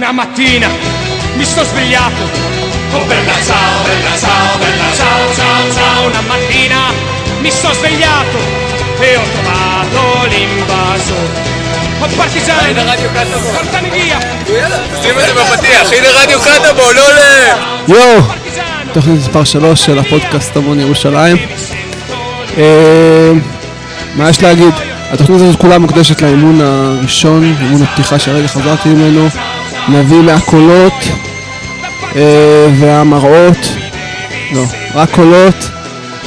Una mattina mi sto svegliato. Oh bella ciao, bella ciao, bella ciao, ciao, ciao. Una mattina mi sto svegliato e ho trovato l'invaso. Oh partigiano, הנה רדיו קטמון. portami via. שים את זה בפתיח, הנה רדיו קטמון, לא עולה! יואו. תוכנית מספר 3 של הפודקאסט המון ירושלים. מה יש להגיד? התוכנית הזאת כולה מוקדשת לאימון הראשון, אימון הפתיחה שהרגע חזרתי ממנו. נביא מהקולות אה, והמראות, לא, רק קולות,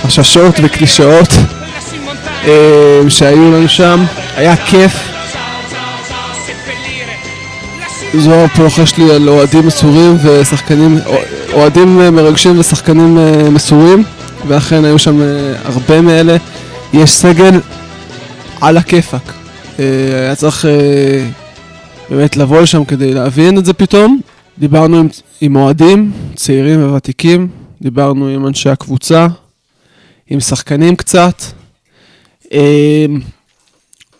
חששות וקלישאות. אה, שהיו לנו שם. היה כיף. seppellire. Lassi זוהר פה לוחש לי על אוהדים מסורים ושחקנים, אוהדים מרגשים ושחקנים אה, מסורים ואכן היו שם אה, הרבה מאלה. יש סגל על הכיפאק. אה, היה צריך באמת לבוא לשם כדי להבין את זה פתאום. דיברנו עם, עם אוהדים, צעירים וותיקים, דיברנו עם אנשי הקבוצה, עם שחקנים קצת. אה,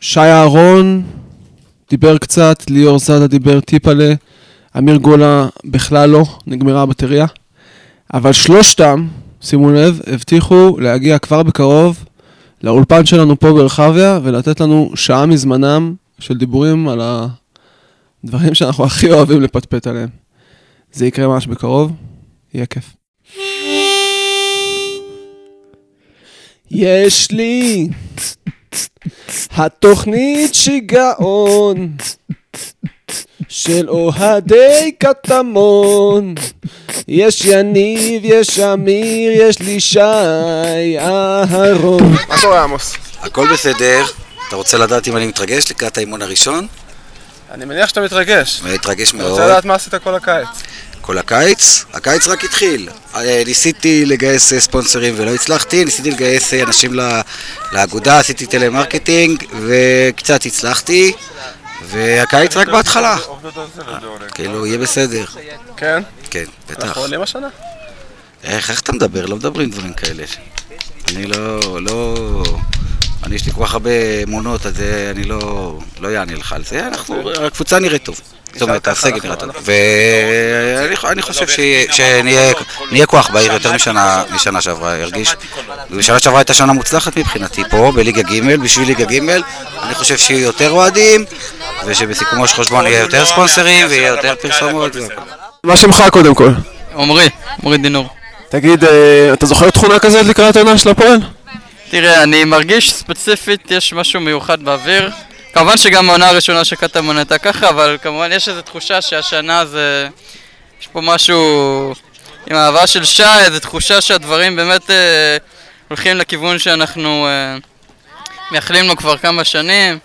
שי אהרון, דיבר קצת, ליאור זאדה דיבר טיפלה, אמיר גולה בכלל לא, נגמרה הבטריה. אבל שלושתם, שימו לב, הבטיחו להגיע כבר בקרוב לאולפן שלנו פה ברחביה ולתת לנו שעה מזמנם של דיבורים על הדברים שאנחנו הכי אוהבים לפטפט עליהם. זה יקרה ממש בקרוב, יהיה כיף. יש לי התוכנית שיגעון של אוהדי קטמון יש יניב, יש אמיר, יש לי שי אהרון מה קורה עמוס? הכל בסדר. אתה רוצה לדעת אם אני מתרגש לקראת האימון הראשון? אני מניח שאתה מתרגש. אני מתרגש אני מאוד. רוצה לדעת מה עשית כל הקיץ. כל הקיץ? הקיץ רק התחיל. אה, ניסיתי לגייס אה, ספונסרים ולא הצלחתי, ניסיתי לגייס אה, אנשים לאגודה, עשיתי טלמרקטינג וקצת הצלחתי, והקיץ רק בהתחלה. כאילו, יהיה בסדר. כן? כן, בטח. עולים השנה? איך, איך אתה מדבר? לא מדברים דברים כאלה. אני לא, לא... אני יש לי כל כך הרבה אמונות, אז זה, אני לא, לא אענה לך על זה. אנחנו, הקבוצה נראית טוב. זאת אומרת, הסגל נראה טוב. ואני אני חושב ש- שנהיה נהיה כוח בעיר יותר משנה, שעברה, הרגיש. ושנה שעברה הייתה שנה מוצלחת מבחינתי פה, בליגה ג', בשביל ליגה ג'. אני חושב שיהיו יותר אוהדים, ושבסיכומו של חשבון יהיה יותר ספונסרים ויהיה יותר פרסומות. מה שמך קודם כל? עמרי, עמרי דינור. תגיד, אה, אתה זוכר תכונה כזאת לקראת העונה של הפועל? תראה, אני מרגיש ספציפית, יש משהו מיוחד באוויר. כמובן שגם העונה הראשונה של קטמון הייתה ככה, אבל כמובן יש איזו תחושה שהשנה זה... יש פה משהו עם האהבה של שי, איזו תחושה שהדברים באמת אה, הולכים לכיוון שאנחנו אה, מייחלים לו כבר כמה שנים.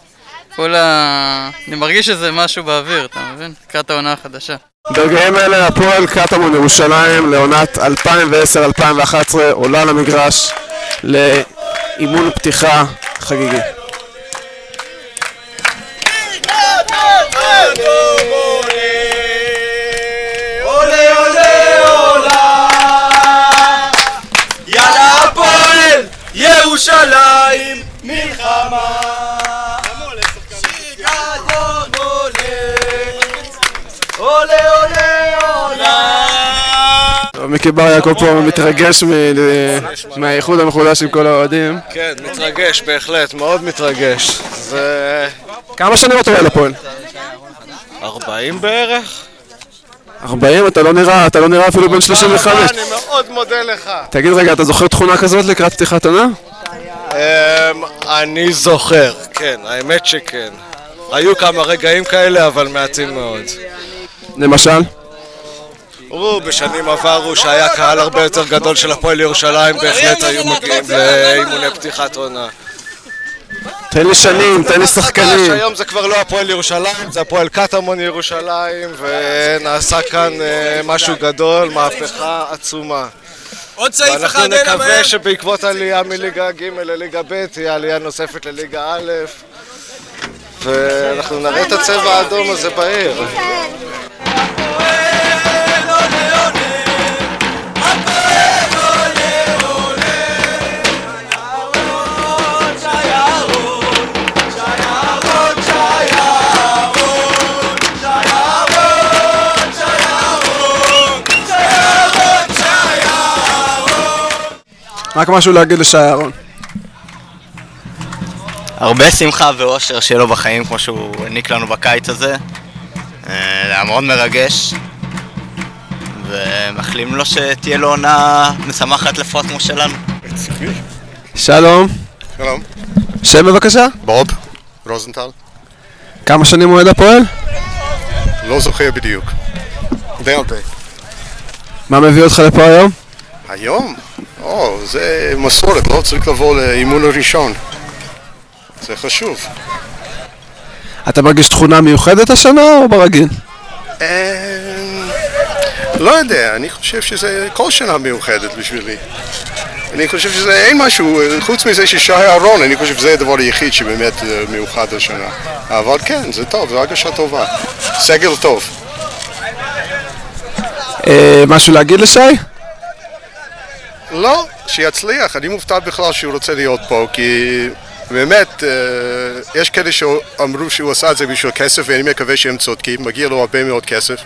כל ה... אני מרגיש איזה משהו באוויר, אתה מבין? לקראת העונה החדשה. ברגעים אלה הפועל קטמון ירושלים לעונת 2010-2011 עולה למגרש לאימון פתיחה חגיגי. ירושלים! מלחמה! שיגעון עולה עולה! מיקי בר יעקב פה מתרגש מ- מהאיחוד המחודש עם כל האוהדים. כן, מתרגש, בהחלט, מאוד מתרגש. זה... כמה שנים אתה רואה לפועל? 40 בערך? 40? אתה לא נראה, אתה לא נראה אפילו בן 35. אני מאוד מודה לך. תגיד רגע, אתה זוכר תכונה כזאת לקראת פתיחת עונה? אמ, אני זוכר, כן, האמת שכן. היו כמה רגעים כאלה, אבל מעטים מאוד. למשל? ברור, בשנים עברו שהיה קהל הרבה יותר גדול של הפועל ירושלים, בהחלט היו מגיעים לאימוני פתיחת עונה. תן לי שנים, תן לי שחקנים. היום זה כבר לא הפועל ירושלים, זה הפועל קטמון ירושלים, ונעשה כאן אה, משהו גדול, מהפכה עצומה. עוד סעיף ואנחנו אחד, אלה מהר! נקווה שבעקבות עלייה מליגה ג' לליגה ב' תהיה עלייה נוספת לליגה א', ואנחנו נראה את הצבע האדום הזה בעיר. רק משהו להגיד לשי אהרון. הרבה שמחה ואושר שיהיה לו בחיים כמו שהוא העניק לנו בקיץ הזה. אה, זה היה מאוד מרגש. ומאחלים לו שתהיה לו עונה משמחת לפחות כמו שלנו. שלום, שלום. שם בבקשה. בוב רוזנטל. כמה שנים אוהד הפועל? לא זוכר בדיוק. די הרבה. מה מביא אותך לפה היום? היום? או, זה מסורת, לא צריך לבוא לאימון הראשון. זה חשוב. אתה מרגיש תכונה מיוחדת השנה או ברגיל? אה, לא יודע, אני חושב שזה כל שנה מיוחדת בשבילי. אני חושב שזה אין משהו, חוץ מזה ששי אהרון, אני חושב שזה הדבר היחיד שבאמת אה, מיוחד השנה. אבל כן, זה טוב, זו הרגשה טובה. סגל טוב. אה, משהו להגיד לשי? לא, שיצליח. אני מופתע בכלל שהוא רוצה להיות פה, כי באמת, אה, יש כאלה שאמרו שהוא עשה את זה בשביל כסף, ואני מקווה שהם צודקים. מגיע לו הרבה מאוד כסף,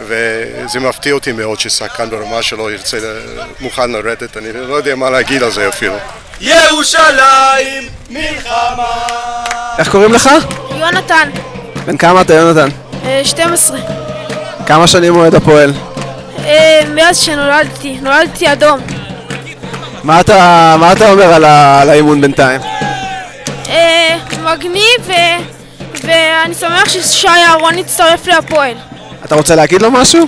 וזה מפתיע אותי מאוד ששחקן ברמה שלו ירצה, ל- מוכן לרדת. אני לא יודע מה להגיד על זה אפילו. ירושלים מלחמה איך קוראים לך? יונתן, בן כמה אתה יונתן? אה, 12. כמה שנים אוהד הפועל? אה, מאז שנולדתי, נולדתי אדום. מה אתה, מה אתה אומר על, ה, על האימון בינתיים? אה, מגניב, ו- ואני שמח ששי אהרון הצטרף להפועל. אתה רוצה להגיד לו משהו?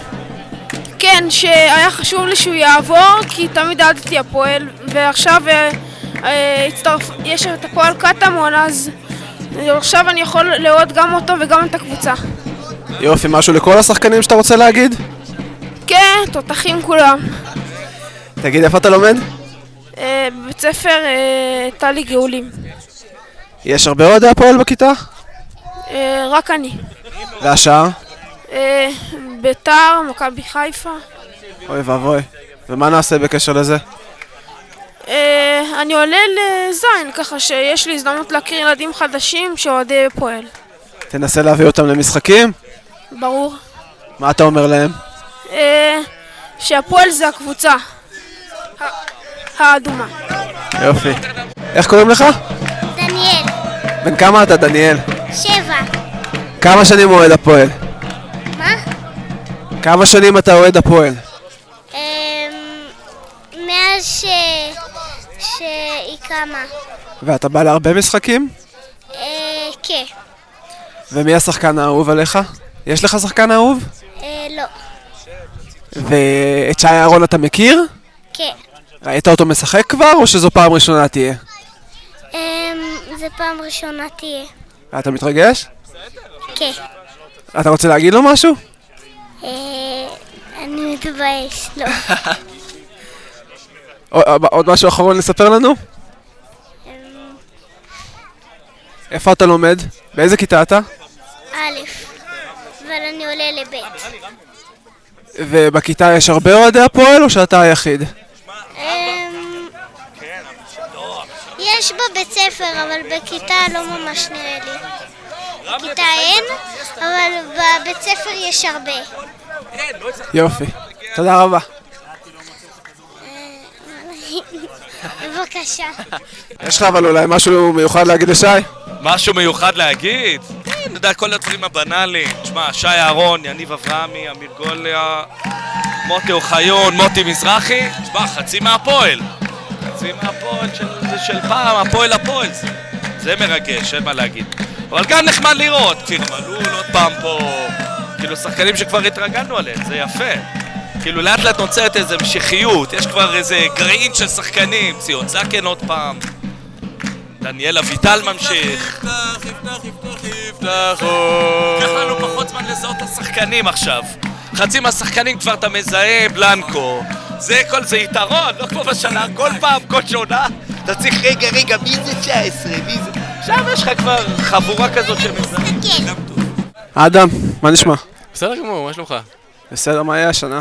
כן, שהיה חשוב לי שהוא יעבור, כי תמיד אהדתי הפועל, ועכשיו אה, אה, הצטרף, יש את הפועל קטמון, אז עכשיו אני יכול לאהוד גם אותו וגם את הקבוצה. יופי, משהו לכל השחקנים שאתה רוצה להגיד? כן, תותחים כולם. תגיד, איפה אתה לומד? אה, בבית ספר אה, טלי גאולים. יש הרבה אוהדי הפועל בכיתה? אה, רק אני. והשאר? ביתר, מכבי חיפה. אוי ואבוי. ומה נעשה בקשר לזה? אני עולה לזין, ככה שיש לי הזדמנות להכיר ילדים חדשים שאוהדי פועל. תנסה להביא אותם למשחקים? ברור. מה אתה אומר להם? שהפועל זה הקבוצה. האדומה. יופי. איך קוראים לך? דניאל, בן כמה אתה, דניאל? שבע. כמה שנים אוהד הפועל? מה? כמה שנים אתה אוהד הפועל? אמ, מאז ש... שהיא קמה. ואתה בא להרבה משחקים? אה, כן. ומי השחקן האהוב עליך? יש לך שחקן אהוב? אה, לא. ואת שי אהרון אתה מכיר? כן. ראית אותו משחק כבר, או שזו פעם ראשונה תהיה? אמ, זה פעם ראשונה תהיה. אתה מתרגש? כן. אתה רוצה להגיד לו משהו? אה, אני מתבייש, לא. או- עוד משהו אחרון לספר לנו? אמ, איפה אתה לומד? באיזה כיתה אתה? א', אבל אני עולה לב'. ובכיתה יש הרבה אוהדי הפועל, או שאתה היחיד? יש בבית ספר, אבל בכיתה לא ממש נראה לי. בכיתה אין, אבל בבית ספר יש הרבה. יופי. תודה רבה. בבקשה. יש לך אבל אולי משהו מיוחד להגיד לשי? משהו מיוחד להגיד? אני יודע, כל הדברים הבנאליים. תשמע, שי אהרון, יניב אברהמי, אמיר גוליה, מוטי אוחיון, מוטי מזרחי, תשמע, חצי מהפועל. חצי מהפועל של, של פעם, הפועל הפועל. זה, זה מרגש, אין מה להגיד. אבל גם נחמד לראות, כאילו, מלול עוד פעם פה, כאילו, שחקנים שכבר התרגלנו עליהם, זה יפה. כאילו, לאט לאט נוצרת איזו המשכיות, יש כבר איזה גרעין של שחקנים, ציון זקן עוד פעם. דניאל אביטל ממשיך. לקח לנו פחות זמן לזהות את השחקנים עכשיו. חצי מהשחקנים כבר אתה מזהה, בלנקו. זה כל זה יתרון, לא כמו בשנה, כל פעם, כל שונה. אתה צריך, רגע, רגע, מי זה 19? מי זה... עכשיו יש לך כבר חבורה כזאת שמזהה. אדם, מה נשמע? בסדר גמור, מה שלומך? בסדר, מה יהיה השנה?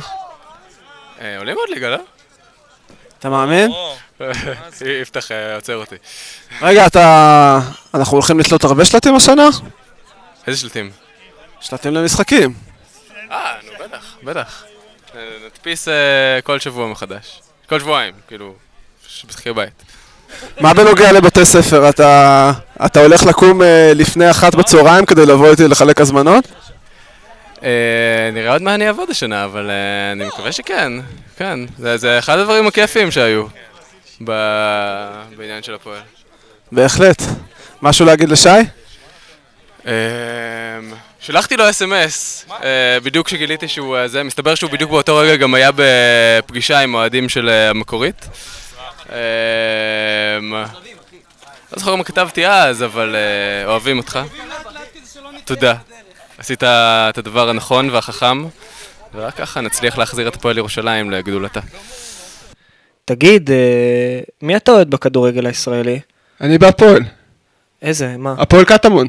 אה, עולים עוד ליגה, לא? אתה מאמין? יפתח אה, עוצר אותי. רגע, אתה... אנחנו הולכים לתלות הרבה שלטים השנה? איזה שלטים? שלטים למשחקים. אה, נו בטח, בטח. נדפיס אה, כל שבוע מחדש. כל שבועיים, כאילו. שמשחקי בית. מה בנוגע לבתי ספר? אתה, אתה הולך לקום אה, לפני אחת בצהריים כדי לבוא איתי לחלק הזמנות? אה, נראה עוד מה אני אעבוד השנה, אבל אני מקווה שכן. כן, זה, זה אחד הדברים הכיפים שהיו ב- בעניין של הפועל. בהחלט. משהו להגיד לשי? שלחתי לו אס.אם.אס, אה, בדיוק כשגיליתי שהוא אה, זה, מסתבר שהוא בדיוק באותו רגע גם היה בפגישה עם אוהדים של אה, המקורית. לא זוכר מה כתבתי אז, אבל אוהבים אותך. תודה. עשית את הדבר הנכון והחכם, ורק ככה נצליח להחזיר את הפועל ירושלים לגדולתה. תגיד, מי אתה אוהד בכדורגל הישראלי? אני בהפועל. איזה, מה? הפועל קטמון.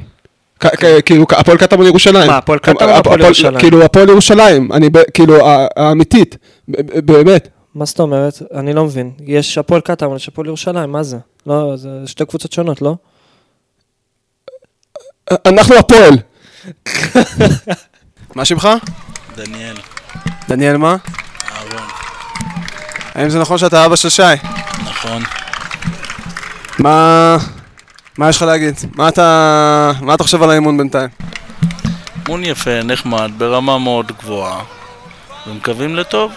כאילו, הפועל קטמון ירושלים. מה, הפועל קטמון או הפ- הפועל ירושלים? כאילו, הפועל ירושלים. אני, כאילו, האמיתית. באמת. מה זאת אומרת? אני לא מבין. יש הפועל קטמון, יש הפועל ירושלים, מה זה? לא, זה שתי קבוצות שונות, לא? אנחנו הפועל. מה שמך? דניאל, דניאל מה? אהרון, האם זה נכון שאתה אבא של שי? נכון. מה... מה יש לך להגיד? מה אתה... מה אתה חושב על האימון בינתיים? אימון יפה, נחמד, ברמה מאוד גבוהה, ומקווים לטוב.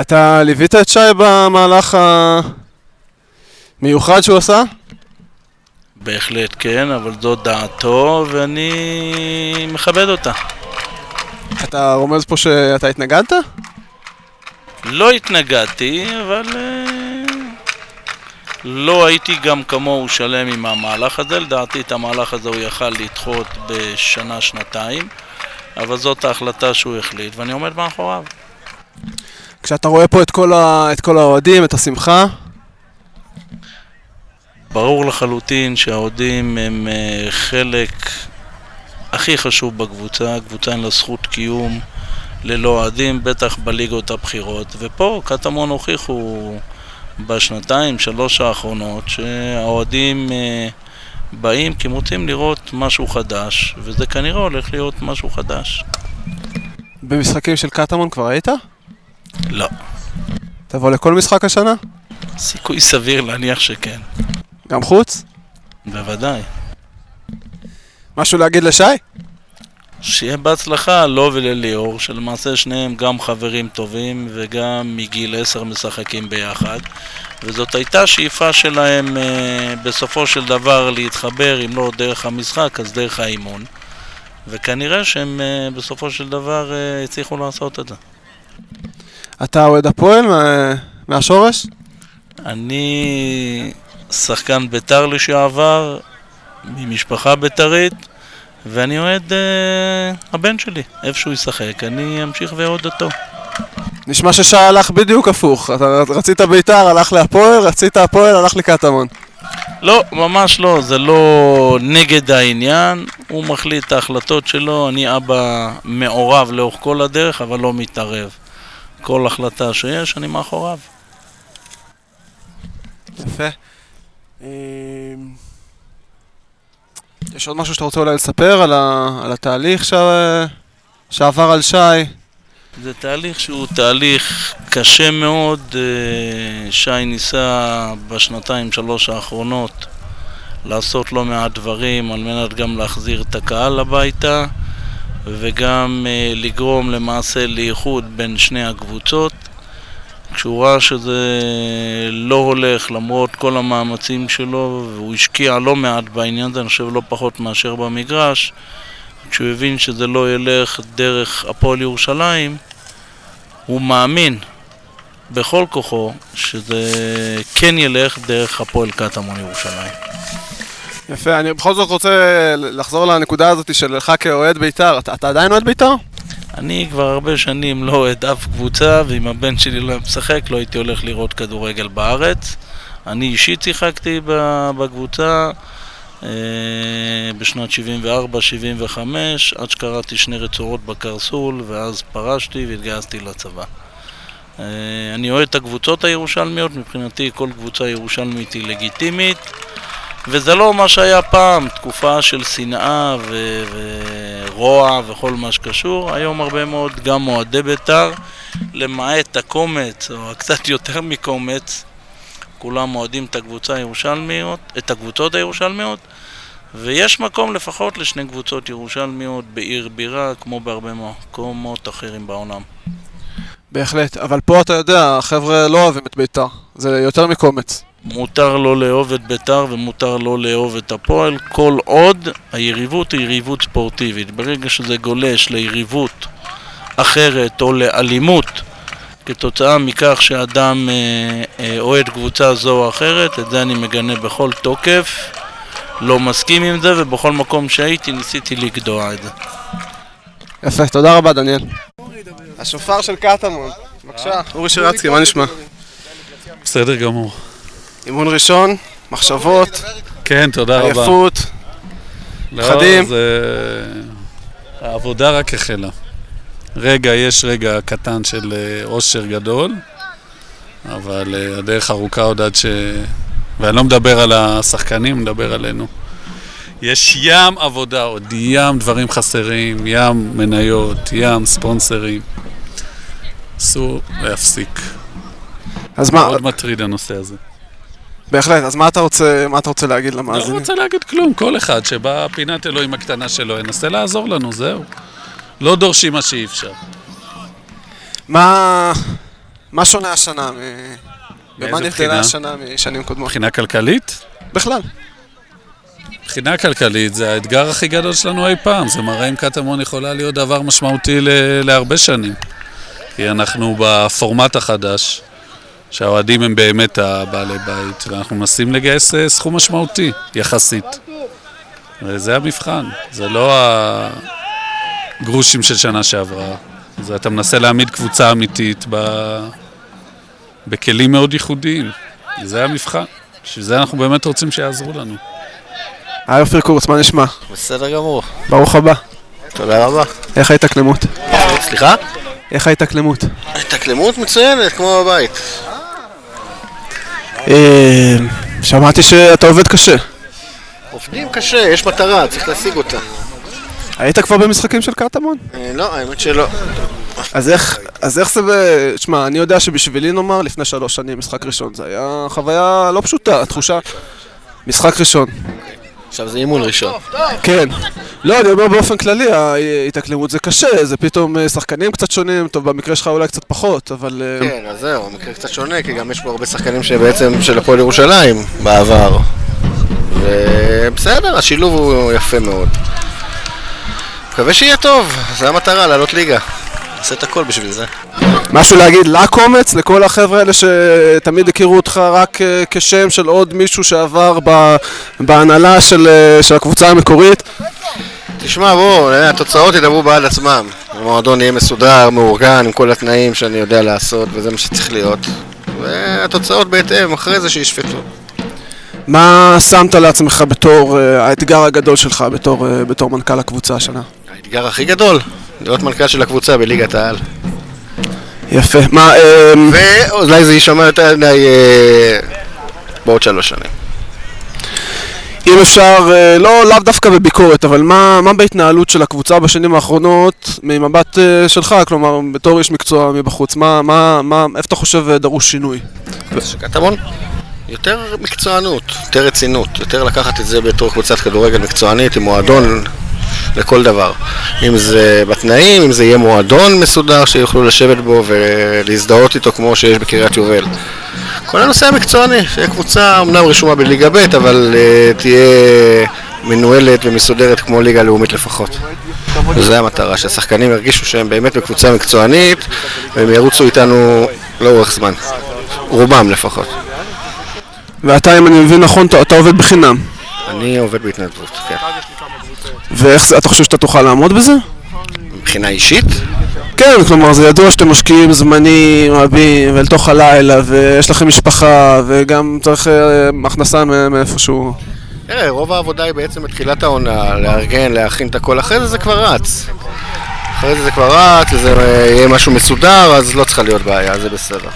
אתה ליווית את שי במהלך המיוחד שהוא עשה? בהחלט כן, אבל זו דעתו, ואני מכבד אותה. אתה רומז פה שאתה התנגדת? לא התנגדתי, אבל אה, לא הייתי גם כמוהו שלם עם המהלך הזה. לדעתי את המהלך הזה הוא יכל לדחות בשנה-שנתיים, אבל זאת ההחלטה שהוא החליט, ואני עומד מאחוריו. כשאתה רואה פה את כל, ה... את כל האוהדים, את השמחה, ברור לחלוטין שהאוהדים הם אה, חלק הכי חשוב בקבוצה, הקבוצה אין לה זכות קיום ללא אוהדים, בטח בליגות הבכירות. ופה קטמון הוכיחו בשנתיים, שלוש האחרונות, שהאוהדים אה, באים כי רוצים לראות משהו חדש, וזה כנראה הולך להיות משהו חדש. במשחקים של קטמון כבר היית? לא. תבוא לכל משחק השנה? סיכוי סביר להניח שכן. גם חוץ? בוודאי. משהו להגיד לשי? שיהיה בהצלחה לו ולליאור, שלמעשה שניהם גם חברים טובים וגם מגיל עשר משחקים ביחד וזאת הייתה שאיפה שלהם אה, בסופו של דבר להתחבר, אם לא דרך המשחק, אז דרך האימון וכנראה שהם אה, בסופו של דבר אה, הצליחו לעשות את זה. אתה אוהד הפועל מה... מהשורש? אני שחקן בית"ר לשעבר, ממשפחה בית"רית ואני אוהד אה, הבן שלי, איפה שהוא ישחק, אני אמשיך ואוהד אותו. נשמע ששי הלך בדיוק הפוך. אתה רצית בית"ר, הלך להפועל, רצית הפועל, הלך לקטמון. לא, ממש לא, זה לא נגד העניין, הוא מחליט את ההחלטות שלו, אני אבא מעורב לאורך כל הדרך, אבל לא מתערב. כל החלטה שיש, אני מאחוריו. יפה. יש עוד משהו שאתה רוצה אולי לספר על, ה... על התהליך ש... שעבר על שי? זה תהליך שהוא תהליך קשה מאוד. אה, שי ניסה בשנתיים שלוש האחרונות לעשות לא מעט דברים על מנת גם להחזיר את הקהל הביתה וגם אה, לגרום למעשה לאיחוד בין שני הקבוצות. כשהוא ראה שזה לא הולך למרות כל המאמצים שלו והוא השקיע לא מעט בעניין הזה, אני חושב לא פחות מאשר במגרש כשהוא הבין שזה לא ילך דרך הפועל ירושלים הוא מאמין בכל כוחו שזה כן ילך דרך הפועל קטמון ירושלים. יפה, אני בכל זאת רוצה לחזור לנקודה הזאת שלך כאוהד בית"ר. אתה, אתה עדיין אוהד בית"ר? אני כבר הרבה שנים לא אוהד אף קבוצה, ואם הבן שלי לא היה משחק, לא הייתי הולך לראות כדורגל בארץ. אני אישית שיחקתי בקבוצה אה, בשנת 74-75, עד שקראתי שני רצועות בקרסול, ואז פרשתי והתגייסתי לצבא. אה, אני אוהד את הקבוצות הירושלמיות, מבחינתי כל קבוצה ירושלמית היא לגיטימית, וזה לא מה שהיה פעם, תקופה של שנאה ו- ורוע וכל מה שקשור. היום הרבה מאוד גם אוהדי בית"ר, למעט הקומץ, או קצת יותר מקומץ, כולם אוהדים את הקבוצה הירושלמיות, את הקבוצות הירושלמיות, ויש מקום לפחות לשני קבוצות ירושלמיות בעיר בירה, כמו בהרבה מקומות אחרים בעולם. בהחלט, אבל פה אתה יודע, החבר'ה לא אוהבים את בית"ר, זה יותר מקומץ. מותר לא לאהוב את בית"ר ומותר לא לאהוב את הפועל כל עוד היריבות היא יריבות ספורטיבית. ברגע שזה גולש ליריבות אחרת או לאלימות כתוצאה מכך שאדם אה, אה, אוהד קבוצה זו או אחרת, את זה אני מגנה בכל תוקף. לא מסכים עם זה ובכל מקום שהייתי ניסיתי לגדוע את זה. יפה, תודה רבה דניאל. השופר של קטמון, בבקשה, אורי שירצקי, מה נשמע? בסדר גמור. אימון ראשון, מחשבות, כן, תודה רבה. עייפות, לא, פחדים. זה... העבודה רק החלה. רגע, יש רגע קטן של אה, אושר גדול, אבל אה, הדרך ארוכה עוד עד ש... ואני לא מדבר על השחקנים, מדבר עלינו. יש ים עבודה עוד, ים דברים חסרים, ים מניות, ים ספונסרים. אסור להפסיק. אז מה- מאוד מטריד הנושא הזה. בהחלט, אז מה אתה רוצה, מה אתה רוצה להגיד לא למאזינים? רוצה להגיד כלום, כל אחד שבא פינת אלוהים הקטנה שלו ינסה לעזור לנו, זהו. לא דורשים מה שאי אפשר. מה, מה שונה השנה? מ... במה מאיזה נבדלה? השנה משנים קודמות? מבחינה כלכלית? בכלל. מבחינה כלכלית זה האתגר הכי גדול שלנו אי פעם, זה מראה אם קטמון יכולה להיות דבר משמעותי ל- להרבה שנים. כי אנחנו בפורמט החדש, שהאוהדים הם באמת הבעלי בית, ואנחנו מנסים לגייס אה, סכום משמעותי, יחסית. וזה המבחן, זה לא הגרושים של שנה שעברה. זה אתה מנסה להעמיד קבוצה אמיתית ב... בכלים מאוד ייחודיים. זה המבחן. בשביל זה אנחנו באמת רוצים שיעזרו לנו. היי אופיר קורץ, מה נשמע? בסדר גמור. ברוך הבא. תודה רבה. איך ההתאקלמות? סליחה? איך ההתאקלמות? התאקלמות מצוינת, כמו בבית. אה, שמעתי שאתה עובד קשה. עובדים קשה, יש מטרה, צריך להשיג אותה. היית כבר במשחקים של קטמון? אה, לא, האמת שלא. אז איך, אז איך זה ב... תשמע, אני יודע שבשבילי נאמר, לפני שלוש שנים, משחק ראשון, זה היה חוויה לא פשוטה, תחושה... משחק ראשון. עכשיו זה אימון ראשון. כן. לא, אני אומר באופן כללי, ההתאקלמות זה קשה, זה פתאום אה, שחקנים קצת שונים, טוב, במקרה שלך אולי קצת פחות, אבל... אה, כן, אז זהו, המקרה קצת שונה, כי גם יש פה הרבה שחקנים שבעצם של הפועל ירושלים בעבר. ובסדר, השילוב הוא יפה מאוד. מקווה שיהיה טוב, זה המטרה, לעלות ליגה. נעשה את הכל בשביל זה. משהו להגיד לקומץ, לכל החבר'ה האלה שתמיד הכירו אותך רק אה, כשם של עוד מישהו שעבר בהנהלה של, אה, של הקבוצה המקורית? תשמע, בוא, אה, התוצאות ידברו בעד עצמם. המועדון יהיה מסודר, מאורגן, עם כל התנאים שאני יודע לעשות, וזה מה שצריך להיות. והתוצאות בהתאם, אחרי זה שישפטו. מה שמת לעצמך בתור אה, האתגר הגדול שלך בתור, בתור מנכ"ל הקבוצה השנה? האתגר הכי גדול, להיות מנכ"ל של הקבוצה בליגת העל. יפה. מה, אה, ואולי זה יישמע יותר מדי אה, בעוד שלוש שנים. אם אפשר, אה, לא, לאו דווקא בביקורת, אבל מה, מה בהתנהלות של הקבוצה בשנים האחרונות ממבט אה, שלך, כלומר, בתור איש מקצוע מבחוץ, מה, מה, מה, איפה אתה חושב דרוש שינוי? קטמון? יותר מקצוענות, יותר רצינות, יותר לקחת את זה בתור קבוצת כדורגל מקצוענית עם מועדון לכל דבר. אם זה בתנאים, אם זה יהיה מועדון מסודר שיוכלו לשבת בו ולהזדהות איתו כמו שיש בקריית יובל. כל הנושא המקצועני, שיהיה קבוצה אמנם רשומה בליגה ב', אבל uh, תהיה מנוהלת ומסודרת כמו ליגה לאומית לפחות. זה המטרה, שהשחקנים ירגישו שהם באמת בקבוצה מקצוענית והם ירוצו איתנו לאורך זמן. רובם לפחות. ואתה, אם אני מבין נכון, אתה, אתה עובד בחינם. אני עובד בהתנדבות, כן. ואיך זה- אתה חושב שאתה תוכל לעמוד בזה? מבחינה אישית? כן, כלומר, זה ידוע שאתם משקיעים זמנים רבים, ואל תוך הלילה, ויש לכם משפחה, וגם צריך אה, הכנסה מאיפשהו. תראה, רוב העבודה היא בעצם בתחילת העונה, לארגן, להכין את הכל, אחרי זה זה כבר רץ. אחרי זה זה כבר רץ, וזה אה, יהיה משהו מסודר, אז לא צריכה להיות בעיה, זה בסדר.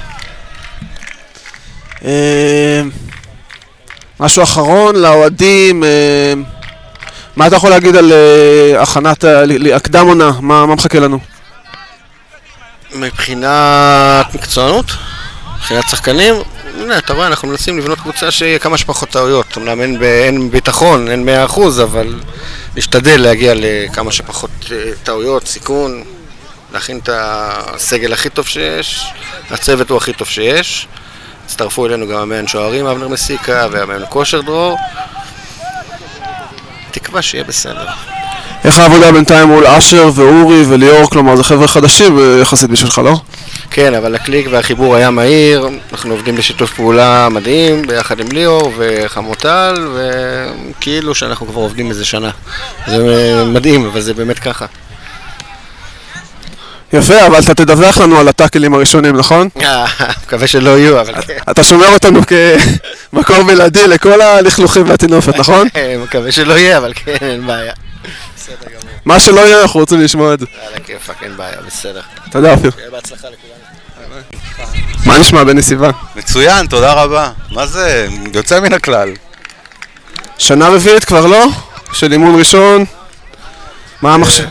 אה, משהו אחרון לאוהדים, מה אתה יכול להגיד על אה, הכנת, ה- ל- ל- הקדם עונה, מה מחכה לנו? מבחינת מקצוענות, מבחינת שחקנים, הנה, אתה רואה, אנחנו מנסים לבנות קבוצה שיהיה כמה שפחות טעויות. אמנם אין, ביטחון, אין מאה אחוז, אבל נשתדל להגיע לכמה שפחות אה, טעויות, סיכון, להכין את הסגל הכי טוב שיש, הצוות הוא הכי טוב שיש. הצטרפו אלינו גם המאמן שוערים אבנר מסיקה והמאמן כושר דרור. תקווה שיהיה בסדר. איך העבודה בינתיים מול אשר ואורי וליאור, כלומר זה חבר'ה חדשים אה, יחסית בשבילך, לא? כן, אבל הקליק והחיבור היה מהיר, אנחנו עובדים בשיתוף פעולה מדהים ביחד עם ליאור וחמוטל, וכאילו שאנחנו כבר עובדים איזה שנה. זה אה, מדהים, אבל זה באמת ככה. יפה, אבל אתה תדווח לנו על הטאקלים הראשונים, נכון? אה, מקווה שלא יהיו, אבל כן. אתה שומר אותנו כמקור בלעדי לכל הלכלוכים והטינופת, נכון? מקווה שלא יהיה, אבל כן, אין בעיה. בסדר גמור. מה שלא יהיה, אנחנו רוצים לשמוע את זה. על הכיפאק, אין בעיה, בסדר. תודה, אופיר. שיהיה בהצלחה לכולנו. מה נשמע, בני סיוון? מצוין, תודה רבה. מה זה, יוצא מן הכלל. שנה רביעית כבר לא? של אימון ראשון? מה המחשב?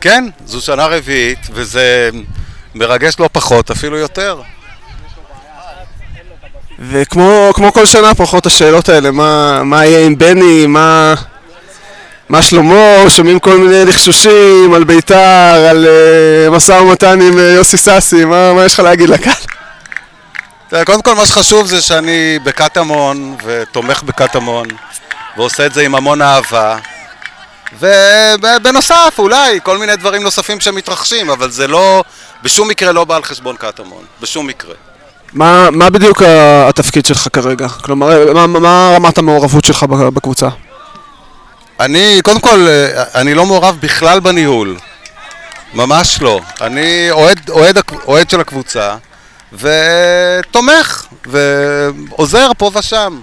כן, זו שנה רביעית, וזה מרגש לא פחות, אפילו יותר. וכמו כמו כל שנה פחות השאלות האלה, מה, מה יהיה עם בני, מה, מה שלמה, שומעים כל מיני לחשושים על בית"ר, על uh, משא ומתן עם uh, יוסי סאסי, מה, מה יש לך להגיד לקהל? תראה, קודם כל מה שחשוב זה שאני בקטמון, ותומך בקטמון, ועושה את זה עם המון אהבה. ובנוסף, אולי, כל מיני דברים נוספים שמתרחשים, אבל זה לא, בשום מקרה לא בא על חשבון קטמון, בשום מקרה. מה, מה בדיוק התפקיד שלך כרגע? כלומר, מה, מה רמת המעורבות שלך בקבוצה? אני, קודם כל, אני לא מעורב בכלל בניהול. ממש לא. אני אוהד, אוהד, אוהד של הקבוצה, ותומך, ועוזר פה ושם.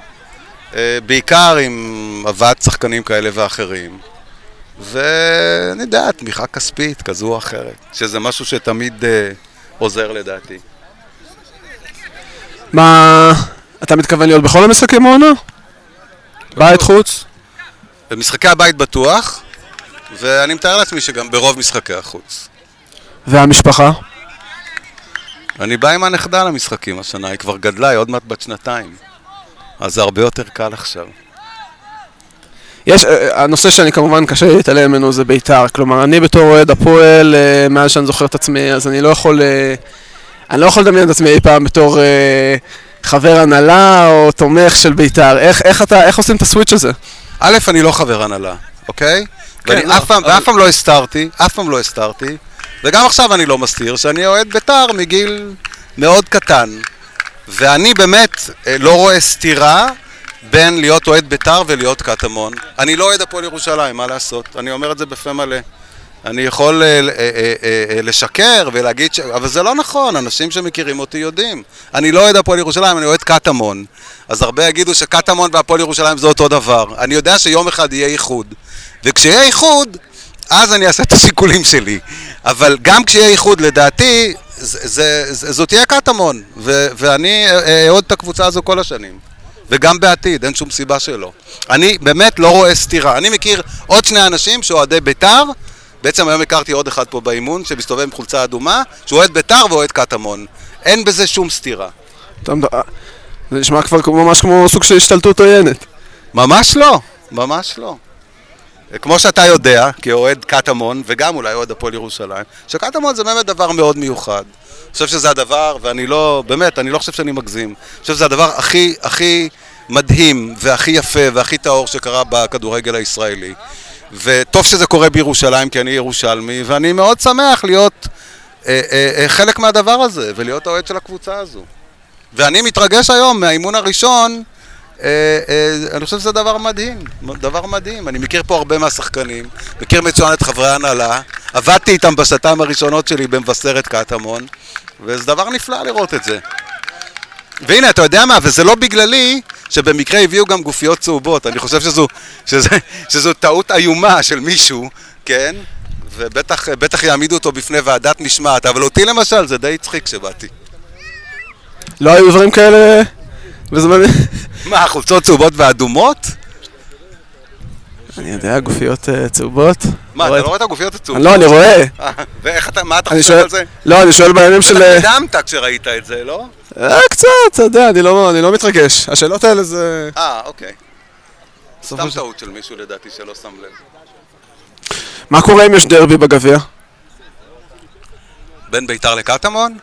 אה, בעיקר עם הבאת שחקנים כאלה ואחרים. ואני יודע, תמיכה כספית כזו או אחרת, שזה משהו שתמיד אה, עוזר לדעתי. מה, אתה מתכוון להיות בכל המשחקים העונה? בית חוץ? במשחקי הבית בטוח, ואני מתאר לעצמי שגם ברוב משחקי החוץ. והמשפחה? אני בא עם הנכדה למשחקים השנה, היא כבר גדלה, היא עוד מעט בת שנתיים. אז זה הרבה יותר קל עכשיו. יש, אה, הנושא שאני כמובן קשה לי להתעלם ממנו זה בית"ר, כלומר אני בתור אוהד הפועל, אה, מאז שאני זוכר את עצמי, אז אני לא יכול, אה, אני לא יכול לדמיין את עצמי אי פעם בתור אה, חבר הנהלה או תומך של בית"ר, איך, איך, אתה, איך עושים את הסוויץ' הזה? א', אני לא חבר הנהלה, אוקיי? כן, ואני לא, אף פעם, אבל- ואף פעם לא הסתרתי, אף פעם לא הסתרתי, וגם עכשיו אני לא מסתיר שאני אוהד בית"ר מגיל מאוד קטן. ואני באמת אה, לא רואה סתירה בין להיות אוהד בית"ר ולהיות קטמון. אני לא אוהד הפועל ירושלים, מה לעשות? אני אומר את זה בפה מלא. אני יכול אה, אה, אה, לשקר ולהגיד ש... אבל זה לא נכון, אנשים שמכירים אותי יודעים. אני לא אוהד הפועל ירושלים, אני אוהד קטמון. אז הרבה יגידו שקטמון והפועל ירושלים זה אותו דבר. אני יודע שיום אחד יהיה איחוד. וכשיהיה איחוד, אז אני אעשה את השיקולים שלי. אבל גם כשיהיה איחוד, לדעתי, זאת תהיה קטמון. ואני אוהד את הקבוצה הזו כל השנים. וגם בעתיד, אין שום סיבה שלא. אני באמת לא רואה סתירה. אני מכיר עוד שני אנשים שאוהדי בית"ר, בעצם היום הכרתי עוד אחד פה באימון, שמסתובב עם חולצה אדומה, שהוא אוהד בית"ר ואוהד קטמון. אין בזה שום סתירה. אה, זה נשמע כבר ממש כמו סוג של השתלטות עוינת. ממש לא, ממש לא. כמו שאתה יודע, כאוהד קטמון, וגם אולי אוהד הפועל ירושלים, שקטמון זה באמת דבר מאוד מיוחד. אני חושב שזה הדבר, ואני לא, באמת, אני לא חושב שאני מגזים. אני חושב שזה הדבר הכי, הכי מדהים, והכי יפה, והכי טהור שקרה בכדורגל הישראלי. וטוב שזה קורה בירושלים, כי אני ירושלמי, ואני מאוד שמח להיות אה, אה, אה, חלק מהדבר הזה, ולהיות האוהד של הקבוצה הזו. ואני מתרגש היום מהאימון הראשון, אני חושב שזה דבר מדהים, דבר מדהים. אני מכיר פה הרבה מהשחקנים, מכיר מצוין את חברי ההנהלה, עבדתי איתם בשנתיים הראשונות שלי במבשרת קטמון, וזה דבר נפלא לראות את זה. והנה, אתה יודע מה, וזה לא בגללי שבמקרה הביאו גם גופיות צהובות, אני חושב שזו, שזה, שזו טעות איומה של מישהו, כן? ובטח בטח יעמידו אותו בפני ועדת משמעת, אבל אותי למשל זה די הצחיק כשבאתי. לא היו דברים כאלה בזמן... מה, חולצות צהובות ואדומות? אני יודע, גופיות אה, צהובות. מה, אתה לא רואה את הגופיות הצהובות? לא, אני רואה. אה, ואיך אתה, מה אתה חושב על זה? לא, אני שואל בימים של... אתה נדהמת כשראית את זה, לא? אה, קצת, אתה יודע, אני לא אני לא מתרגש. השאלות האלה זה... אה, אוקיי. סתם טעות של מישהו לדעתי שלא שם לב. מה קורה אם יש דרבי בגביע? בין ביתר לקטמון?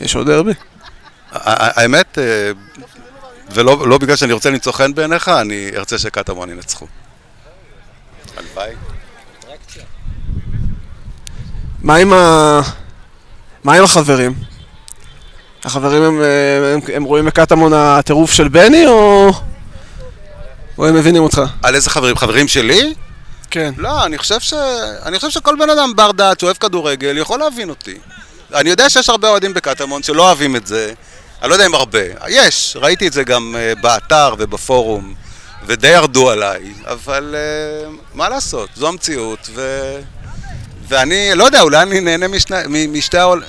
יש עוד דרבי? האמת, ולא לא בגלל שאני רוצה למצוא חן בעיניך, אני ארצה שקטמון ינצחו. הלוואי. מה עם ה... מה עם החברים? החברים הם, הם, הם רואים בקטמון הטירוף של בני, או... או הם מבינים אותך? על איזה חברים? חברים שלי? כן. לא, אני חושב ש... אני חושב שכל בן אדם בר דעת שאוהב כדורגל יכול להבין אותי. אני יודע שיש הרבה אוהדים בקטמון שלא אוהבים את זה. אני לא יודע אם הרבה. יש, ראיתי את זה גם אה, באתר ובפורום, ודי ירדו עליי, אבל אה, מה לעשות, זו המציאות, ו... ואני, לא יודע, אולי אני נהנה משני, משתי העול...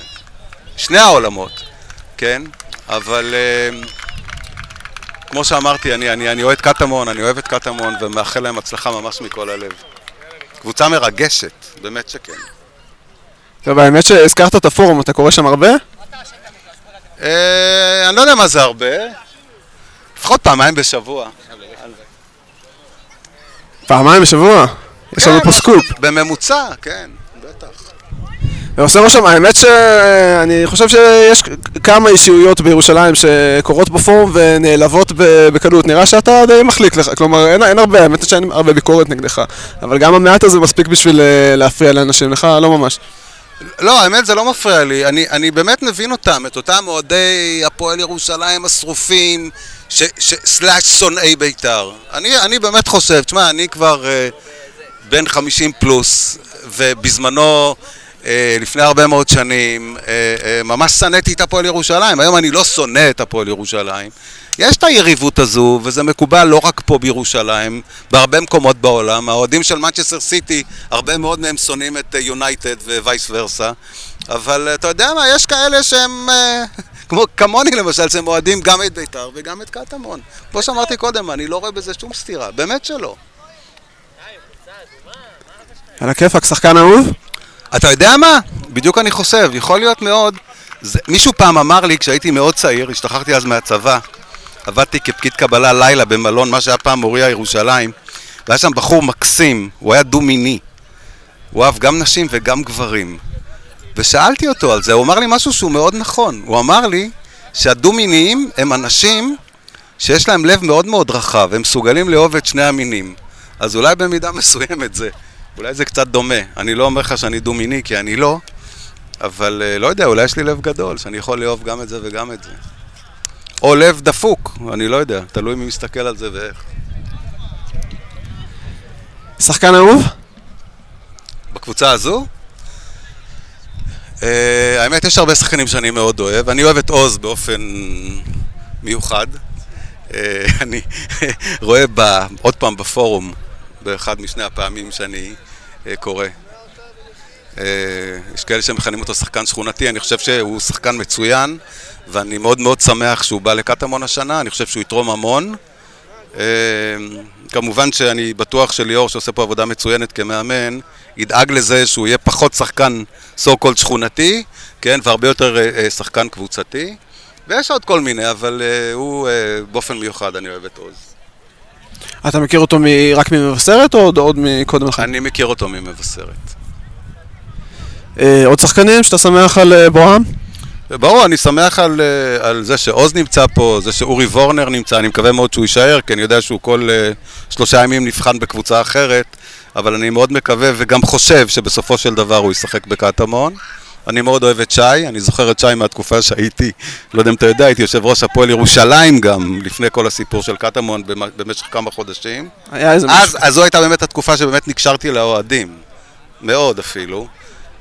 שני העולמות, כן? אבל אה, כמו שאמרתי, אני, אני, אני אוהד קטמון, אני אוהב את קטמון, ומאחל להם הצלחה ממש מכל הלב. קבוצה מרגשת, באמת שכן. טוב, האמת שהזכרת את הפורום, אתה קורא שם הרבה? אה, אני לא יודע מה זה הרבה, לפחות פעמיים בשבוע. פעמיים בשבוע? יש לנו פה סקופ. בממוצע, כן. ועושה רושם, האמת שאני חושב שיש כמה אישיויות בירושלים שקורות בפורום ונעלבות בקלות. נראה שאתה די מחליק לך, כלומר אין, אין הרבה, האמת שאין הרבה ביקורת נגדך. אבל גם המעט הזה מספיק בשביל אה, להפריע לאנשים, לך לא ממש. לא, האמת זה לא מפריע לי, אני, אני באמת מבין אותם, את אותם אוהדי הפועל ירושלים השרופים, ש- ש- סלאש שונאי בית"ר. אני, אני באמת חושב, תשמע, אני כבר אה, בן 50 פלוס, ובזמנו, לפני הרבה מאוד שנים, אה, אה, ממש שנאתי את הפועל ירושלים. היום אני לא שונא את הפועל ירושלים. יש את היריבות הזו, וזה מקובל לא רק פה בירושלים, בהרבה מקומות בעולם. האוהדים של מנצ'סטר סיטי, הרבה מאוד מהם שונאים את יונייטד ווייס ורסה. אבל אה, אתה יודע מה, יש כאלה שהם, אה, כמו כמוני למשל, שהם אוהדים גם את בית"ר וגם את קטמון. כמו שאמרתי קודם, אני לא רואה בזה שום סתירה, באמת שלא. על הכיפאק, שחקן אהוב? אתה יודע מה? בדיוק אני חושב, יכול להיות מאוד. זה, מישהו פעם אמר לי, כשהייתי מאוד צעיר, השתחררתי אז מהצבא, עבדתי כפקיד קבלה לילה במלון, מה שהיה פעם מוריה ירושלים, והיה שם בחור מקסים, הוא היה דו-מיני. הוא אהב גם נשים וגם גברים. ושאלתי אותו על זה, הוא אמר לי משהו שהוא מאוד נכון. הוא אמר לי שהדו-מיניים הם אנשים שיש להם לב מאוד מאוד רחב, הם מסוגלים לאהוב את שני המינים. אז אולי במידה מסוימת זה, אולי זה קצת דומה. אני לא אומר לך שאני דו-מיני, כי אני לא, אבל אה, לא יודע, אולי יש לי לב גדול, שאני יכול לאהוב גם את זה וגם את זה. או לב דפוק, אני לא יודע, תלוי מי מסתכל על זה ואיך. שחקן אהוב? בקבוצה הזו? Uh, האמת, יש הרבה שחקנים שאני מאוד אוהב. אני אוהב את עוז באופן מיוחד. Uh, אני רואה ב, עוד פעם בפורום, באחד משני הפעמים שאני uh, קורא. Uh, יש כאלה שמכנים אותו שחקן שכונתי, אני חושב שהוא שחקן מצוין, ואני מאוד מאוד שמח שהוא בא לקטמון השנה, אני חושב שהוא יתרום המון. Uh, כמובן שאני בטוח שליאור, שעושה פה עבודה מצוינת כמאמן, ידאג לזה שהוא יהיה פחות שחקן so called שכונתי, כן, והרבה יותר שחקן קבוצתי. ויש עוד כל מיני, אבל הוא באופן מיוחד, אני אוהב את עוז. אתה מכיר אותו מ- רק ממבשרת או עוד, עוד מקודם לכן? אני מכיר אותו ממבשרת. אה, עוד שחקנים שאתה שמח על אה, בואם? ברור, אני שמח על, אה, על זה שעוז נמצא פה, זה שאורי וורנר נמצא, אני מקווה מאוד שהוא יישאר, כי אני יודע שהוא כל uh, שלושה ימים נבחן בקבוצה אחרת, אבל אני מאוד מקווה וגם חושב שבסופו של דבר הוא ישחק בקטמון. אני מאוד אוהב את שי, אני זוכר את שי מהתקופה שהייתי, לא יודע אם אתה יודע, הייתי יושב ראש הפועל ירושלים גם, לפני כל הסיפור של קטמון במ- במשך כמה חודשים. היה איזה אז, משהו. אז זו הייתה באמת התקופה שבאמת נקשרתי לאוהדים, מאוד אפילו.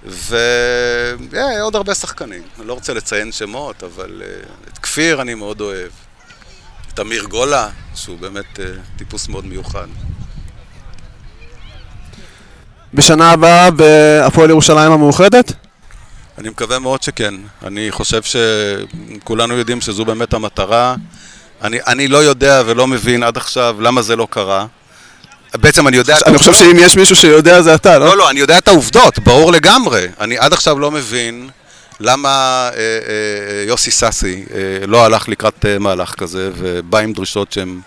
ועוד הרבה שחקנים, אני לא רוצה לציין שמות, אבל uh, את כפיר אני מאוד אוהב. את אמיר גולה, שהוא באמת uh, טיפוס מאוד מיוחד. בשנה הבאה בהפועל ירושלים המאוחדת? אני מקווה מאוד שכן. אני חושב שכולנו יודעים שזו באמת המטרה. אני, אני לא יודע ולא מבין עד עכשיו למה זה לא קרה. בעצם אני יודע... את אני חושב. שאם יש מישהו שיודע זה אתה, לא? לא, לא, אני יודע את העובדות, ברור לגמרי. אני עד עכשיו לא מבין למה אה, אה, יוסי סאסי אה, לא הלך לקראת אה, מהלך כזה ובא עם דרישות שהן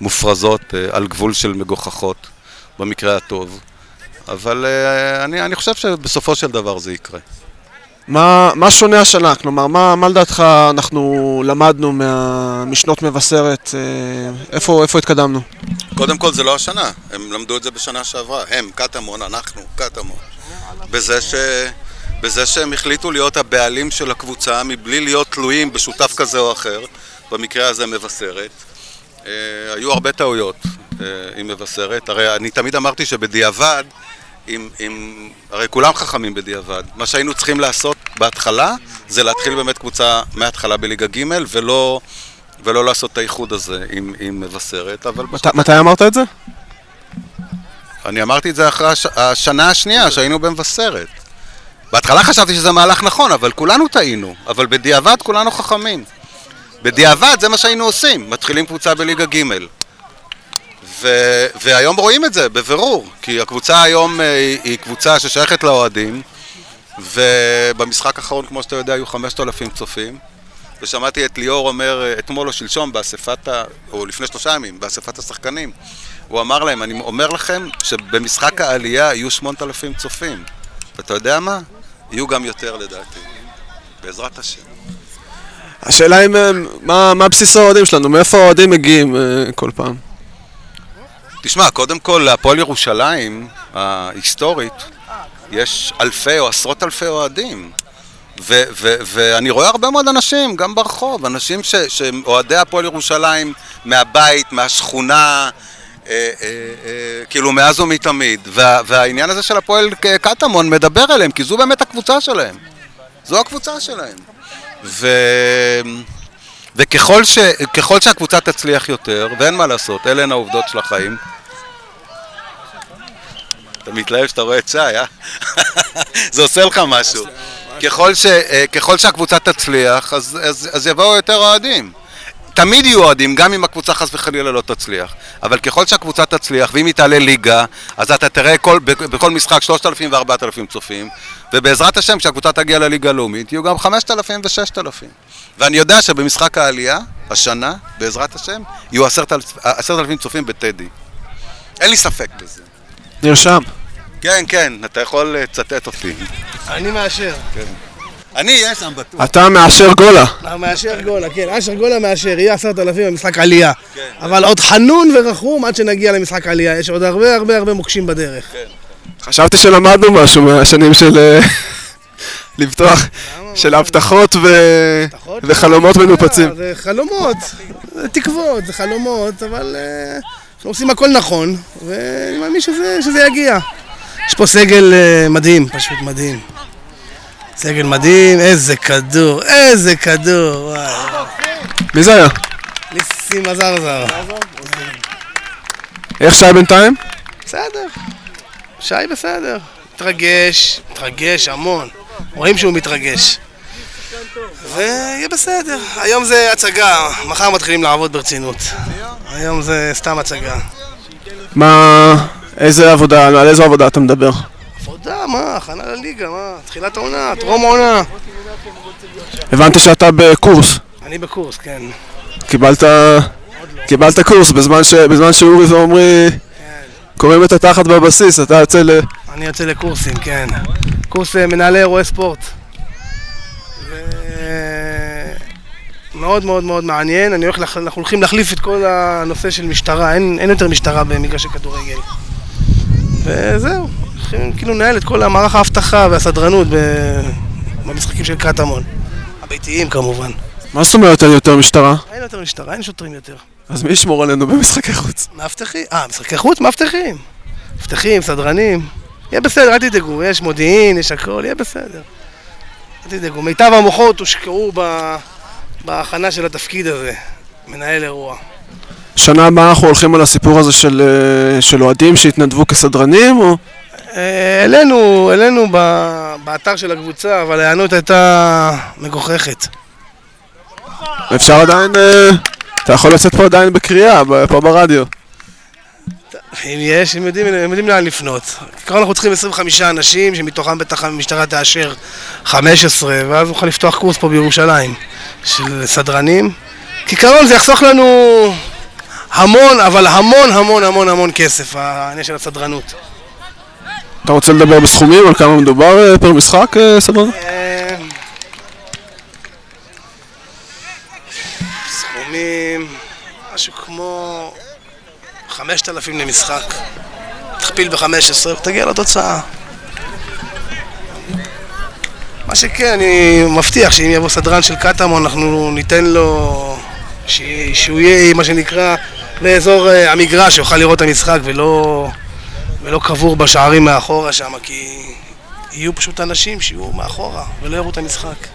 מופרזות אה, על גבול של מגוחכות, במקרה הטוב. אבל אה, אני, אני חושב שבסופו של דבר זה יקרה. מה, מה שונה השנה? כלומר, מה, מה לדעתך אנחנו למדנו מה, משנות מבשרת? אה, איפה, איפה התקדמנו? קודם כל זה לא השנה, הם למדו את זה בשנה שעברה. הם, קטמון, אנחנו, קטמון. בזה, ש... בזה שהם החליטו להיות הבעלים של הקבוצה מבלי להיות תלויים בשותף כזה או אחר, במקרה הזה מבשרת. אה, היו הרבה טעויות אה, עם מבשרת, הרי אני תמיד אמרתי שבדיעבד, אם, אם, הרי כולם חכמים בדיעבד. מה שהיינו צריכים לעשות בהתחלה, זה להתחיל באמת קבוצה מההתחלה בליגה ג' ולא, ולא לעשות את האיחוד הזה עם, עם מבשרת, אבל... מת, מתי אמרת את זה? אני אמרתי את זה אחרי הש... השנה השנייה שהיינו במבשרת. בהתחלה חשבתי שזה מהלך נכון, אבל כולנו טעינו. אבל בדיעבד כולנו חכמים. בדיעבד זה מה שהיינו עושים, מתחילים קבוצה בליגה ג' ו... והיום רואים את זה בבירור, כי הקבוצה היום אה, היא- היא קבוצה ששייכת לאוהדים, ובמשחק האחרון, כמו שאתה יודע, היו 5,000 צופים. ושמעתי את ליאור אומר אה, אתמול או שלשום באספת ה... או לפני שלושה ימים, באספת השחקנים. הוא אמר להם, אני אומר לכם שבמשחק העלייה יהיו 8,000 צופים. ואתה יודע מה? יהיו גם יותר לדעתי. בעזרת השם. השאלה אם, אה, מה, מה בסיס האוהדים שלנו? מאיפה האוהדים מגיעים כל פעם? תשמע, קודם כל, להפועל ירושלים ההיסטורית, יש אלפי או עשרות אלפי אוהדים. ו- ו- ואני רואה הרבה מאוד אנשים, גם ברחוב, אנשים ש- שהם אוהדי הפועל ירושלים מהבית, מהשכונה, אה, אה, אה, כאילו מאז ומתמיד. וה- והעניין הזה של הפועל קטמון מדבר אליהם, כי זו באמת הקבוצה שלהם. זו הקבוצה שלהם. ו... וככל ש... ככל שהקבוצה תצליח יותר, ואין מה לעשות, אלה הן העובדות של החיים. אתה מתלהב שאתה רואה את שי, אה? זה עושה לך משהו. ככל, ש... אה, ככל שהקבוצה תצליח, אז, אז, אז יבואו יותר אוהדים. תמיד יהיו אוהדים, גם אם הקבוצה חס וחלילה לא תצליח. אבל ככל שהקבוצה תצליח, ואם היא תעלה ליגה, אז אתה תראה כל, בכ- בכל משחק 3,000 ו-4,000 צופים, ובעזרת השם, כשהקבוצה תגיע לליגה הלאומית, יהיו גם 5,000 ו-6,000. ואני יודע שבמשחק העלייה, השנה, בעזרת השם, יהיו 10,000 צופים בטדי. אין לי ספק בזה. נרשם. כן, כן, אתה יכול לצטט אותי. אני מאשר. אני אהיה שם בטוח. אתה מאשר גולה. אה, מאשר גולה, כן, אשר גולה מאשר, יהיה עשרת אלפים במשחק עלייה. אבל עוד חנון ורחום עד שנגיע למשחק עלייה, יש עוד הרבה הרבה הרבה מוקשים בדרך. חשבתי שלמדנו משהו מהשנים של... אה, לפתוח, של הבטחות וחלומות מנופצים. זה חלומות, זה תקוות, זה חלומות, אבל אה, אנחנו עושים הכל נכון, ואני מאמין שזה, שזה יגיע. יש פה סגל אה, מדהים, פשוט מדהים. סגל מדהים, איזה כדור, איזה כדור, וואי. מי זה היה? ניסים עזרזר. איך שי בינתיים? בסדר. שי בסדר. מתרגש, מתרגש המון. רואים שהוא מתרגש. ויהיה בסדר. היום זה הצגה, מחר מתחילים לעבוד ברצינות. היום זה סתם הצגה. מה... איזה עבודה, על איזו עבודה אתה מדבר? עבודה, מה, הכנה לליגה, מה, תחילת העונה, טרום העונה. הבנתי שאתה בקורס. אני בקורס, כן. קיבלת... קיבלת קורס בזמן, ש... בזמן שאורי ועומרי קוראים את התחת בבסיס, אתה יוצא ל... אני יוצא לקורסים, כן. קורס אה, מנהלי אירועי ספורט. ו... מאוד מאוד מאוד מעניין, אני הולך, אנחנו הולכים להחליף את כל הנושא של משטרה, אין, אין יותר משטרה במגרשי כדורגל. וזהו, הולכים כאילו לנהל את כל המערך האבטחה והסדרנות. במשחקים של קטמון. הביתיים כמובן. מה זאת אומרת אין יותר משטרה? אין יותר משטרה, אין שוטרים יותר. אז מי ישמור עלינו במשחקי חוץ? מאבטחים, אה, משחקי חוץ, מאבטחים. מאבטחים, סדרנים. יהיה בסדר, אל תדאגו, יש מודיעין, יש הכל, יהיה בסדר. אל תדאגו, מיטב המוחות הושקעו ב... בהכנה של התפקיד הזה, מנהל אירוע. שנה הבאה אנחנו הולכים על הסיפור הזה של, אה, של אוהדים שהתנדבו כסדרנים, או... אה, העלינו, העלינו באתר של הקבוצה, אבל ההיענות הייתה מגוחכת. אפשר עדיין... אה, אתה יכול לצאת פה עדיין בקריאה, פה ברדיו. אם יש, הם יודעים, הם יודעים לאן לפנות. כעיקרון אנחנו צריכים 25 אנשים, שמתוכם בטח המשטרה תאשר 15, ואז נוכל לפתוח קורס פה בירושלים של סדרנים. כעיקרון זה יחסוך לנו המון, אבל המון המון המון המון כסף, העניין של הסדרנות. אתה רוצה לדבר בסכומים, על כמה מדובר אה, פר משחק, אה, סבון? אה, סכומים, משהו כמו 5,000 למשחק. תכפיל ב-15 ותגיע לתוצאה. מה שכן, אני מבטיח שאם יבוא סדרן של קטמון, אנחנו ניתן לו... ש... שהוא יהיה, מה שנקרא, באזור אה, המגרש, שיוכל לראות את המשחק ולא, ולא קבור בשערים מאחורה שם, כי יהיו פשוט אנשים שיהיו מאחורה ולא יראו את המשחק.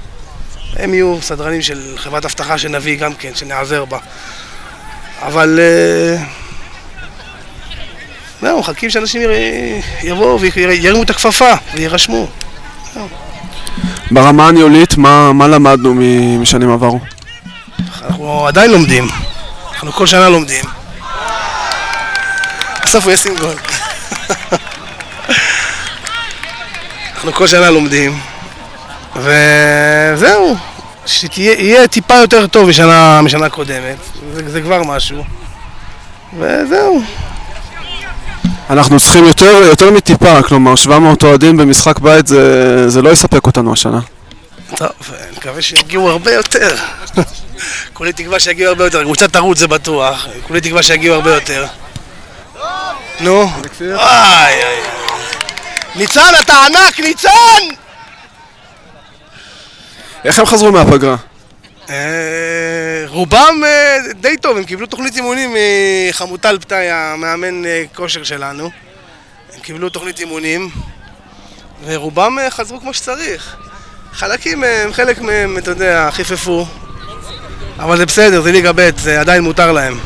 הם יהיו סדרנים של חברת אבטחה שנביא גם כן, שנעזר בה. אבל... אה, זהו, מחכים שאנשים יבואו וירימו את הכפפה ויירשמו. ברמה הניהולית, מה מה למדנו משנים עברו? אנחנו עדיין לומדים. אנחנו כל שנה לומדים. בסוף הוא ישים גול. אנחנו כל שנה לומדים. וזהו. שיהיה טיפה יותר טוב משנה, משנה קודמת. זה, זה כבר משהו. וזהו. אנחנו צריכים יותר, יותר מטיפה, כלומר 700 אוהדים במשחק בית זה, זה לא יספק אותנו השנה. טוב, אני מקווה שיגיעו הרבה יותר. כולי תקווה שיגיעו הרבה יותר. קבוצת תרוץ זה בטוח. כולי תקווה שיגיעו הרבה יותר. נו. איי. ניצן, אתה ענק, ניצן! איך הם חזרו מהפגרה? אה, רובם אה, די טוב, הם קיבלו תוכנית אימונים מחמוטל פתאי, המאמן אה, כושר שלנו. הם קיבלו תוכנית אימונים, ורובם חזרו כמו שצריך. חלקים מהם, חלק מהם, אתה יודע, חיפפו. אבל זה בסדר, זה ליגה ב', זה עדיין מותר להם.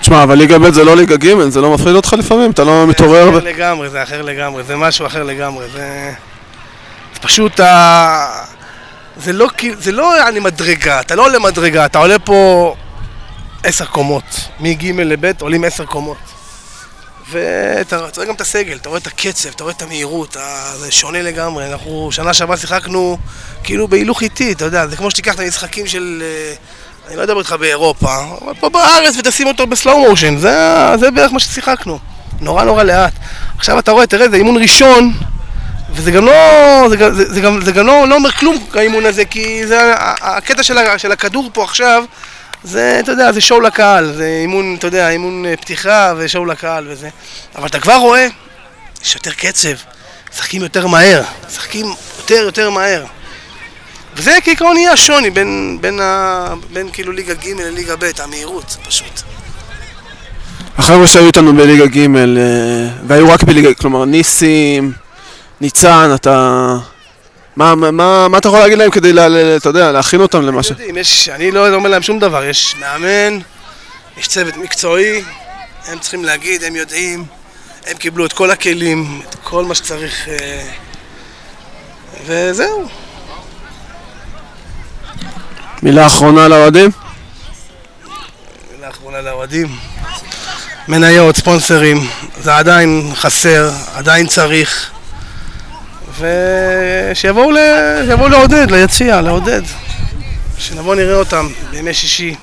תשמע, אבל ליגה ב' זה לא ליגה ג', זה לא מפחיד אותך לפעמים? אתה לא מתעורר? זה אחר לגמרי, זה אחר לגמרי, זה משהו אחר לגמרי, זה... זה פשוט ה... זה לא כאילו, זה לא יעני מדרגה, אתה לא עולה מדרגה, אתה עולה פה עשר קומות, מג' לב' עולים עשר קומות. ואתה אתה רואה גם את הסגל, אתה רואה את הקצב, אתה רואה את המהירות, ה- זה שונה לגמרי. אנחנו שנה שעברה שיחקנו כאילו בהילוך איטי, אתה יודע, זה כמו שתיקח את המשחקים של... אה, אני לא אדבר איתך באירופה, אבל פה בארץ ותשים אותו בסלואו מושן, זה, זה בערך מה ששיחקנו. נורא נורא לאט. עכשיו אתה רואה, תראה, זה אימון ראשון, וזה גם לא, זה, זה, זה גם, זה גם לא, לא אומר כלום האימון הזה, כי זה הקטע של, של הכדור פה עכשיו, זה, אתה יודע, זה שואו לקהל, זה אימון, אתה יודע, אימון אה, פתיחה ושואו לקהל וזה. אבל אתה כבר רואה, יש יותר קצב, משחקים יותר מהר, משחקים יותר יותר מהר. וזה כעיקרון יהיה השוני בין, בין, ה, בין כאילו ליגה ג' לליגה ב', המהירות, פשוט. החבר'ה שהיו איתנו בליגה ג' אה, והיו רק בליגה, כלומר ניסים, ניצן, אתה... מה, מה, מה, מה אתה יכול להגיד להם כדי, לה, לה- אתה יודע, להכין אותם למה ש... יודעים, יש, אני לא אומר להם שום דבר, יש מאמן, יש צוות מקצועי, הם צריכים להגיד, הם יודעים, הם קיבלו את כל הכלים, את כל מה שצריך, אה, וזהו. מילה אחרונה לאוהדים? מילה אחרונה לאוהדים. מניות, ספונסרים, זה עדיין חסר, עדיין צריך. ושיבואו ל... לעודד, ליציע, לעודד. שנבוא נראה אותם בימי שישי.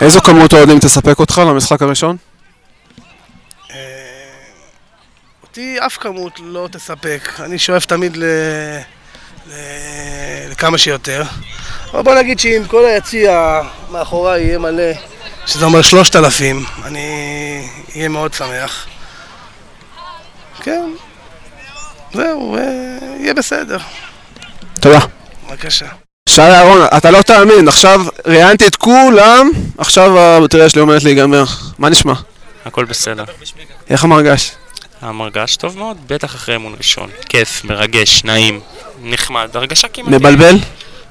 איזו כמות אוהדים תספק אותך למשחק הראשון? אותי אף כמות לא תספק, אני שואף תמיד ל... ל... לכמה שיותר. אבל בוא נגיד שאם כל היציע מאחוריי יהיה מלא, שזה אומר שלושת אלפים, אני אהיה מאוד שמח. כן, זהו, יהיה בסדר. תודה. בבקשה. שי אהרון, אתה לא תאמין, עכשיו ראיינתי את כולם, עכשיו הבטריה שלי עומדת להיגמר. מה נשמע? הכל בסדר. איך המרגש? המרגש טוב מאוד, בטח אחרי אמון ראשון. כיף, מרגש, נעים, נחמד, הרגשה כמעט... מבלבל?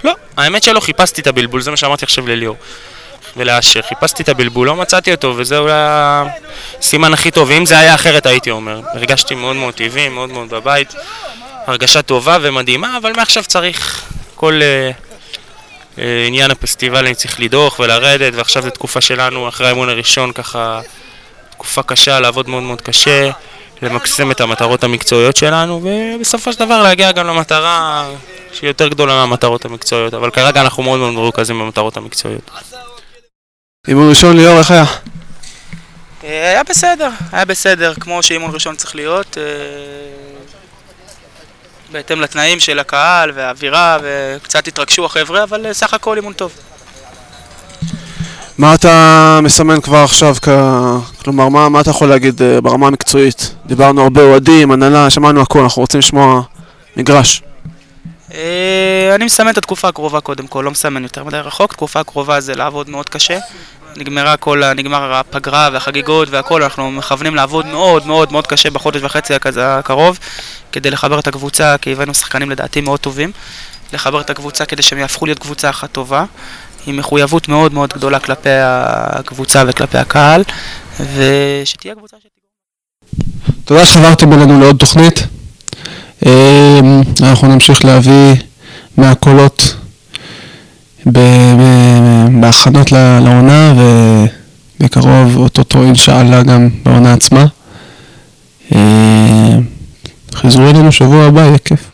לא, האמת שלא, חיפשתי את הבלבול, זה מה שאמרתי עכשיו לליאור. ולאשר, חיפשתי את הבלבול, לא מצאתי אותו, וזה אולי הסימן הכי טוב. ואם זה היה אחרת הייתי אומר. הרגשתי מאוד מאוד טבעי, מאוד מאוד בבית. הרגשה טובה ומדהימה, אבל מעכשיו צריך כל... אה, עניין הפסטיבלים צריך לדוח ולרדת, ועכשיו זו תקופה שלנו, אחרי האימון הראשון, ככה תקופה קשה, לעבוד מאוד מאוד קשה, למקסם את המטרות המקצועיות שלנו, ובסופו של דבר להגיע גם למטרה שהיא יותר גדולה מהמטרות המקצועיות, אבל כרגע אנחנו מאוד מאוד מרוכזים במטרות המקצועיות. אימון ראשון ליאור, איך היה? אה, היה בסדר, היה בסדר, כמו שאימון ראשון צריך להיות. אה, בהתאם לתנאים של הקהל והאווירה, וקצת התרגשו החבר'ה, אבל אה, סך הכל אימון טוב. מה אתה מסמן כבר עכשיו, כ... כלומר, מה, מה אתה יכול להגיד ברמה המקצועית? דיברנו הרבה אוהדים, הנהלה, שמענו הכל, אנחנו רוצים לשמוע מגרש. אני מסמן את התקופה הקרובה קודם כל, לא מסמן יותר מדי רחוק, תקופה הקרובה זה לעבוד מאוד קשה. נגמרה כל, נגמר הפגרה והחגיגות והכל, אנחנו מכוונים לעבוד מאוד מאוד מאוד קשה בחודש וחצי הקרוב כדי לחבר את הקבוצה, כי הבאנו שחקנים לדעתי מאוד טובים, לחבר את הקבוצה כדי שהם יהפכו להיות קבוצה אחת טובה, עם מחויבות מאוד מאוד גדולה כלפי הקבוצה וכלפי הקהל, ושתהיה קבוצה שתגרום. תודה שחברתם אלינו לעוד תוכנית. אמ, אנחנו נמשיך להביא מהקולות בהכנות לעונה ובקרוב אוטוטו אינשאללה גם בעונה עצמה. אמ, חזרו אלינו שבוע הבא, יהיה כיף.